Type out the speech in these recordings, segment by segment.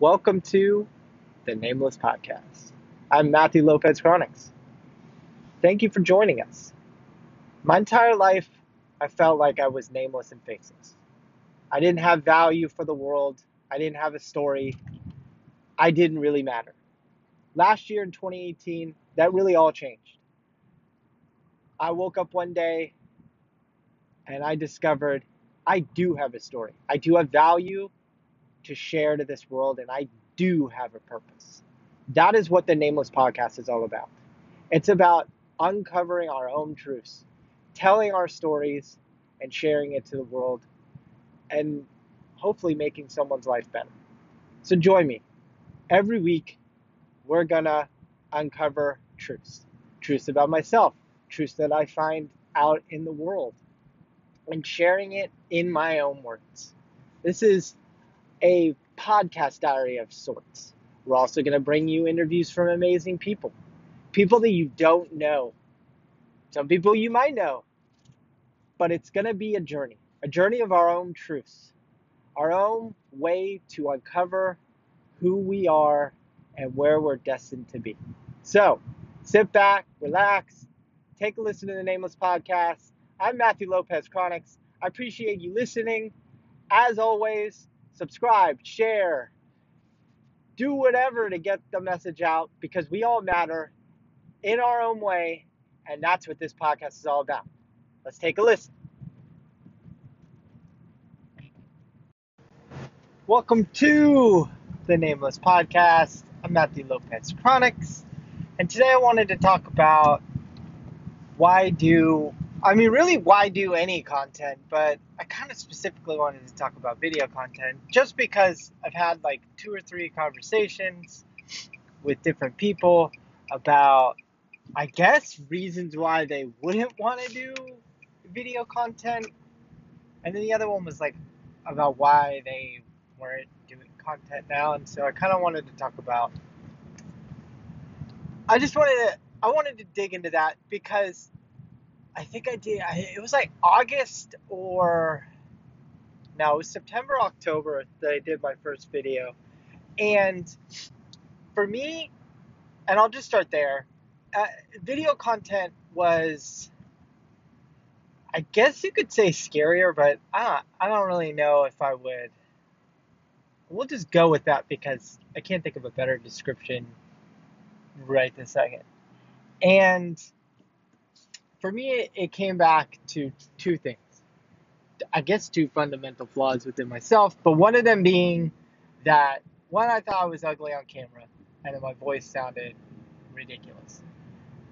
Welcome to the Nameless Podcast. I'm Matthew Lopez Chronics. Thank you for joining us. My entire life, I felt like I was nameless and faceless. I didn't have value for the world, I didn't have a story, I didn't really matter. Last year in 2018, that really all changed. I woke up one day and I discovered I do have a story. I do have value to share to this world, and I do have a purpose. That is what the Nameless Podcast is all about. It's about uncovering our own truths, telling our stories, and sharing it to the world, and hopefully making someone's life better. So join me. Every week, we're gonna uncover truths truths about myself, truths that I find out in the world, and sharing it in my own words. This is a podcast diary of sorts. We're also going to bring you interviews from amazing people, people that you don't know. Some people you might know, but it's going to be a journey, a journey of our own truths, our own way to uncover who we are and where we're destined to be. So sit back, relax, take a listen to the Nameless Podcast. I'm Matthew Lopez Chronics. I appreciate you listening. As always, subscribe, share, do whatever to get the message out because we all matter in our own way, and that's what this podcast is all about. Let's take a listen. Welcome to the Nameless Podcast. I'm Matthew Lopez Chronics, and today I wanted to talk about why do I mean, really, why do any content? But kind of specifically wanted to talk about video content just because I've had like two or three conversations with different people about, I guess, reasons why they wouldn't want to do video content. And then the other one was like about why they weren't doing content now. And so I kind of wanted to talk about, I just wanted to, I wanted to dig into that because I think I did. I, it was like August or no, it was September, October that I did my first video, and for me, and I'll just start there. Uh, video content was, I guess you could say scarier, but I I don't really know if I would. We'll just go with that because I can't think of a better description right this second. And for me, it, came back to two things. I guess two fundamental flaws within myself, but one of them being that one, I thought I was ugly on camera, and then my voice sounded ridiculous.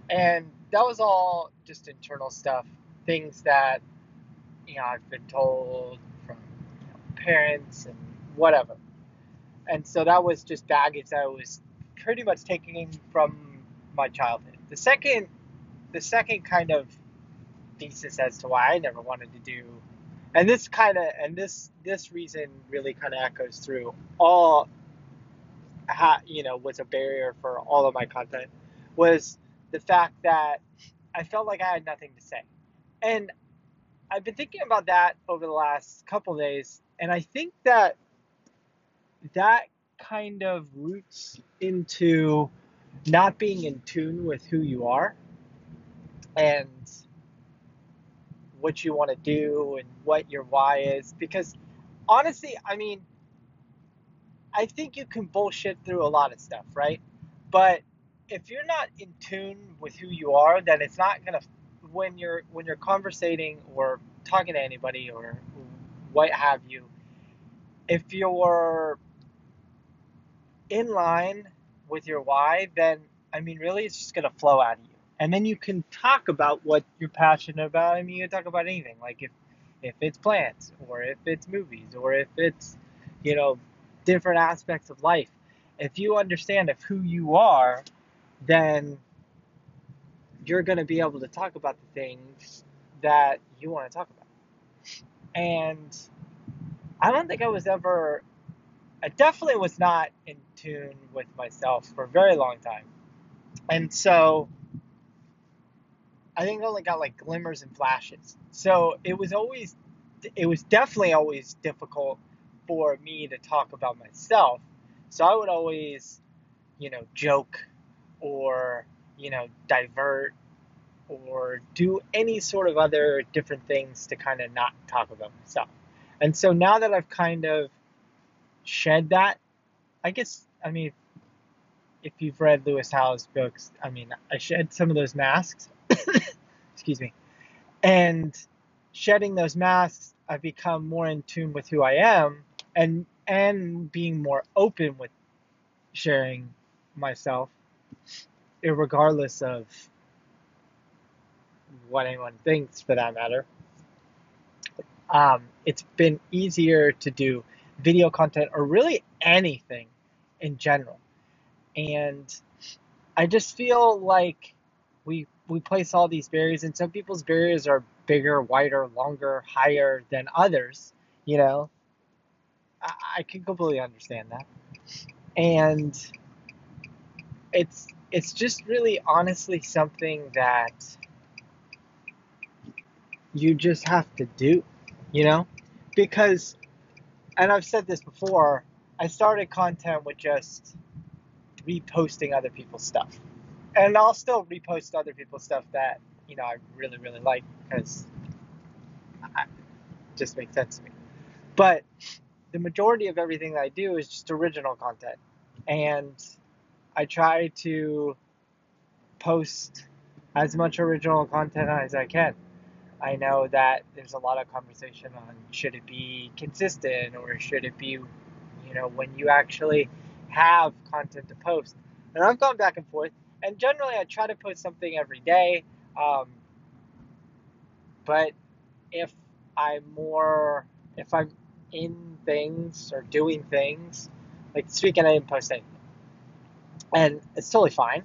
And that was all just internal stuff, things that, you know, I've been told from you know, parents and whatever. And so that was just baggage that I was pretty much taking from my childhood. The second the second kind of thesis as to why I never wanted to do, and this kind of and this this reason really kind of echoes through all. You know was a barrier for all of my content was the fact that I felt like I had nothing to say, and I've been thinking about that over the last couple days, and I think that that kind of roots into not being in tune with who you are and what you want to do and what your why is. Because honestly, I mean, I think you can bullshit through a lot of stuff, right? But if you're not in tune with who you are, then it's not gonna when you're when you're conversating or talking to anybody or what have you. If you're in line with your why, then I mean, really, it's just gonna flow out of you and then you can talk about what you're passionate about. I mean, you can talk about anything, like if if it's plants, or if it's movies, or if it's you know different aspects of life. If you understand of who you are, then you're going to be able to talk about the things that you want to talk about. And I don't think I was ever, I definitely was not in tune with myself for a very long time. And so I think I only got like glimmers and flashes. So it was always, it was definitely always difficult for me to talk about myself So I would always, you know, joke or, you know, divert or do any sort of other different things to kind of not talk about myself. And so now that I've kind of shed that, I guess, I mean, if you've read Lewis Howes' books, I mean, I shed some of those masks. Excuse me. And shedding those masks, I've become more in tune with who I am and and being more open with sharing myself, regardless of what anyone thinks for that matter. Um, it's been easier to do video content or really anything in general. And I just feel like we we place all these barriers and some people's barriers are bigger, wider, longer, higher than others, you know. I, I can completely understand that. And it's it's just really honestly something that you just have to do, you know? Because, and I've said this before, I started content with just reposting other people's stuff. And I'll still repost other people's stuff that, you know, I really, really like because it just makes sense to me. But the majority of everything that I do is just original content. And I try to post as much original content as I can. I know that there's a lot of conversation on should it be consistent or should it be, you know, when you actually have content to post. And I've gone back and forth, and generally I try to post something every day. Um, but if I'm more, if I'm in things or doing things, like this weekend I didn't post anything, and it's totally fine.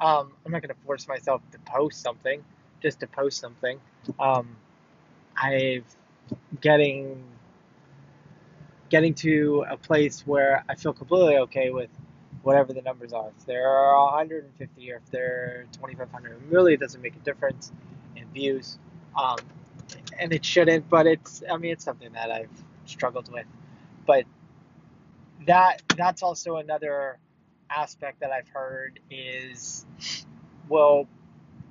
Um, I'm not going to force myself to post something just to post something. Um, I've getting getting to a place where I feel completely okay with whatever the numbers are. If there are 150 or if there are 2,500, really it doesn't make a difference in views. Um, and it shouldn't, but it's, I mean, it's something that I've struggled with. But that that's also another aspect that I've heard is, well,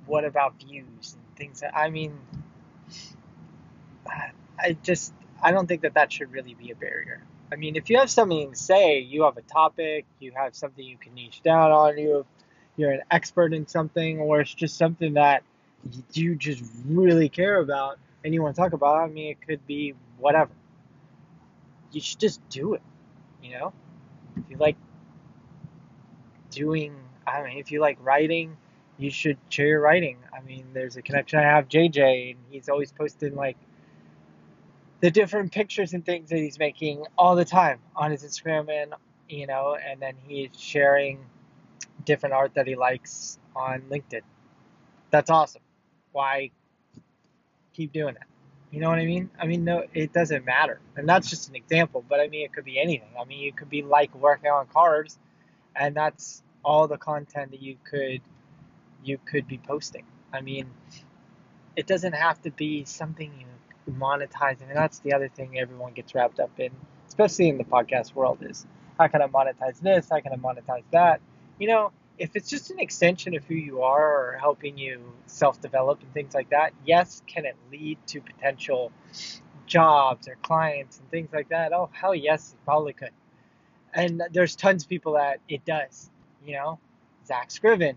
what about views and things that I mean I just I don't think that that should really be a barrier. I mean, if you have something to say, you have a topic, you have something you can niche down on, you you're an expert in something, or it's just something that you just really care about and you want to talk about. I mean, it could be whatever. You should just do it. You know, if you like doing, I mean, if you like writing, you should share your writing. I mean, there's a connection I have JJ, and he's always posting like the different pictures and things that he's making all the time on his Instagram, and you know, and then he's sharing different art that he likes on LinkedIn. That's awesome. Why keep doing that? You know what I mean? I mean, no, it doesn't matter. And that's just an example, but I mean, it could be anything. I mean, it could be like working on cars, and that's all the content that you could you could be posting. I mean, it doesn't have to be something you monetize. I mean, that's the other thing everyone gets wrapped up in, especially in the podcast world, is how can I monetize this? How can I monetize that? You know, if it's just an extension of who you are or helping you self develop and things like that, yes, can it lead to potential jobs or clients and things like that? Oh, hell yes, it probably could. And there's tons of people that it does. You know, Zach Scriven,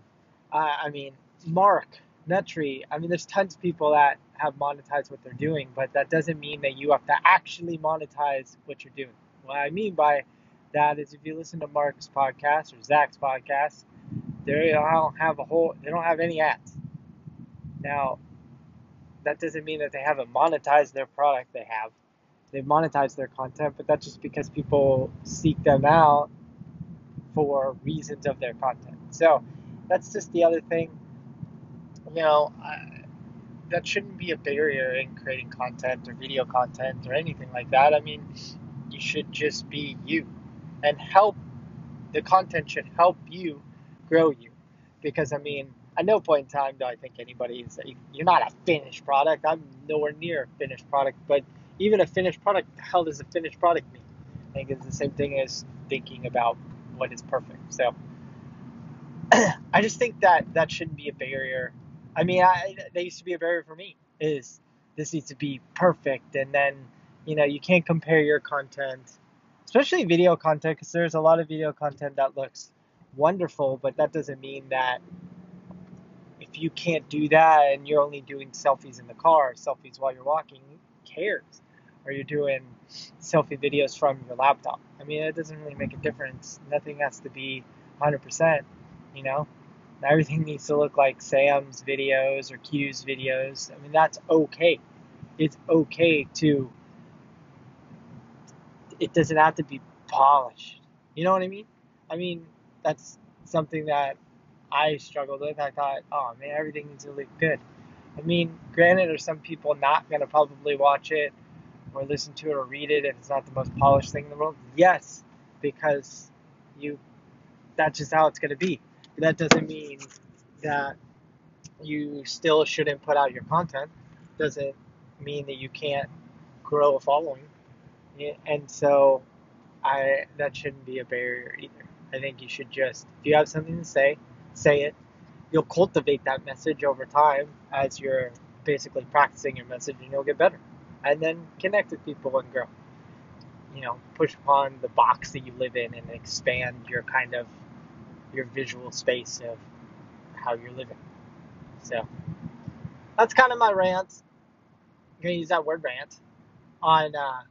uh, I mean, Mark, Metry. I mean, there's tons of people that have monetized what they're doing, but that doesn't mean that you have to actually monetize what you're doing. What I mean by that is if you listen to Mark's podcast or Zach's podcast, they don't have a whole, they don't have any ads. Now, that doesn't mean that they haven't monetized their product. They have. They've monetized their content, but that's just because people seek them out for reasons of their content. So, that's just the other thing. You know, that shouldn't be a barrier in creating content or video content or anything like that. I mean, you should just be you and help. The content should help you grow you, because I mean, at no point in time do I think anybody is. You're not a finished product. I'm nowhere near a finished product. But even a finished product, the hell does a finished product mean? I think it's the same thing as thinking about what is perfect. So I just think that that shouldn't be a barrier. I mean, I, that used to be a barrier for me. Is this needs to be perfect, and then you know you can't compare your content, especially video content, because there's a lot of video content that looks wonderful, but that doesn't mean that if you can't do that and you're only doing selfies in the car, selfies while you're walking, who cares? Or you're doing selfie videos from your laptop. I mean, it doesn't really make a difference. Nothing has to be 100%, you know? Everything needs to look like Sam's videos or Q's videos. I mean, that's okay. It's okay to, it doesn't have to be polished. You know what I mean? I mean, that's something that I struggled with. I thought, oh man, everything needs to look good. I mean, granted, are some people not going to probably watch it or listen to it or read it if it's not the most polished thing in the world? Yes, because you that's just how it's going to be. That doesn't mean that you still shouldn't put out your content. Doesn't mean that you can't grow a following. And so I that shouldn't be a barrier either. I think you should just if you have something to say, say it. You'll cultivate that message over time as you're basically practicing your message and you'll get better. And then connect with people and grow. You know, push upon the box that you live in and expand your kind of your visual space of how you're living. So that's kind of my rant. I'm gonna use that word rant on uh,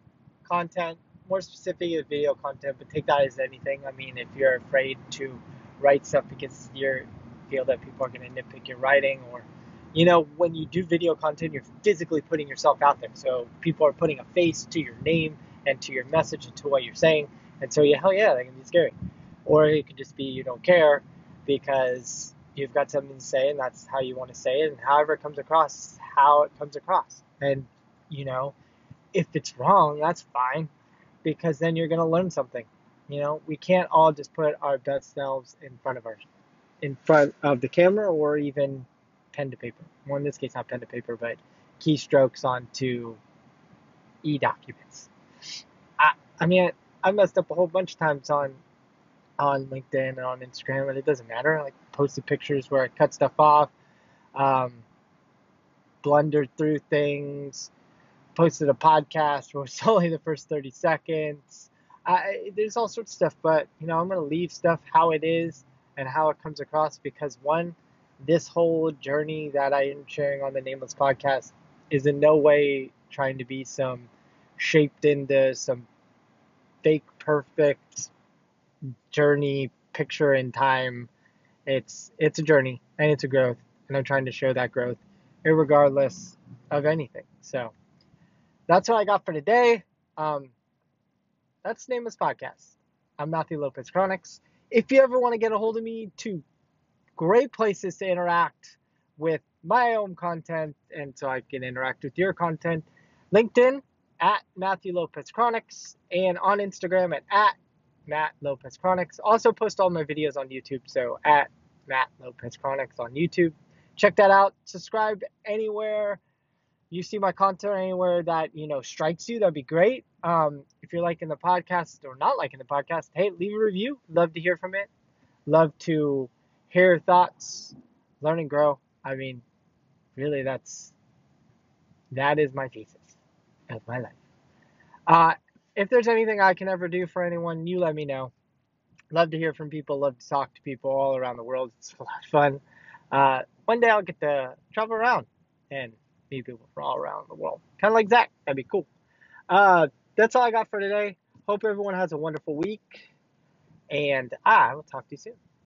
content, more specifically video content, but take that as anything. I mean, if you're afraid to write stuff because you feel that people are to nitpick your writing or you know when you do video content you're physically putting yourself out there so people are putting a face to your name and to your message and to what you're saying and so yeah hell yeah that can be scary or it could just be you don't care because you've got something to say and that's how you want to say it and however it comes across how it comes across and you know if it's wrong that's fine because then you're going to learn something you know, we can't all just put our best selves in front of our, in front of the camera or even pen to paper. Well, in this case, not pen to paper, but keystrokes onto e-documents. I, I mean, I messed up a whole bunch of times on on LinkedIn and on Instagram, and it doesn't matter. Like posted pictures where I cut stuff off, um, blundered through things, posted a podcast where it's only the first 30 seconds. I, there's all sorts of stuff, but you know, I'm gonna leave stuff how it is and how it comes across because one, this whole journey that I am sharing on the Nameless podcast is in no way trying to be some shaped into some fake perfect journey picture in time. It's it's a journey and it's a growth, and I'm trying to show that growth, regardless of anything. So that's what I got for today. Um, that's the name of this podcast. I'm Matthew Lopez Chronics. If you ever want to get a hold of me, two great places to interact with my own content and so I can interact with your content. LinkedIn at Matthew Lopez Chronics and on Instagram at, at Matt Lopez Chronics. Also post all my videos on YouTube, so at Matt Lopez Chronics on YouTube. Check that out. Subscribe anywhere you see my content anywhere that you know strikes you, that'd be great. Um, if you're liking the podcast or not liking the podcast, hey, leave a review. Love to hear from it. Love to hear thoughts, learn and grow. I mean, really, that's that is my thesis of my life. Uh, if there's anything I can ever do for anyone, you let me know. Love to hear from people. Love to talk to people all around the world. It's a lot of fun. Uh, one day I'll get to travel around and meet people from all around the world. Kind of like Zach. That'd be cool. Uh, that's all I got for today. Hope everyone has a wonderful week. And I will talk to you soon.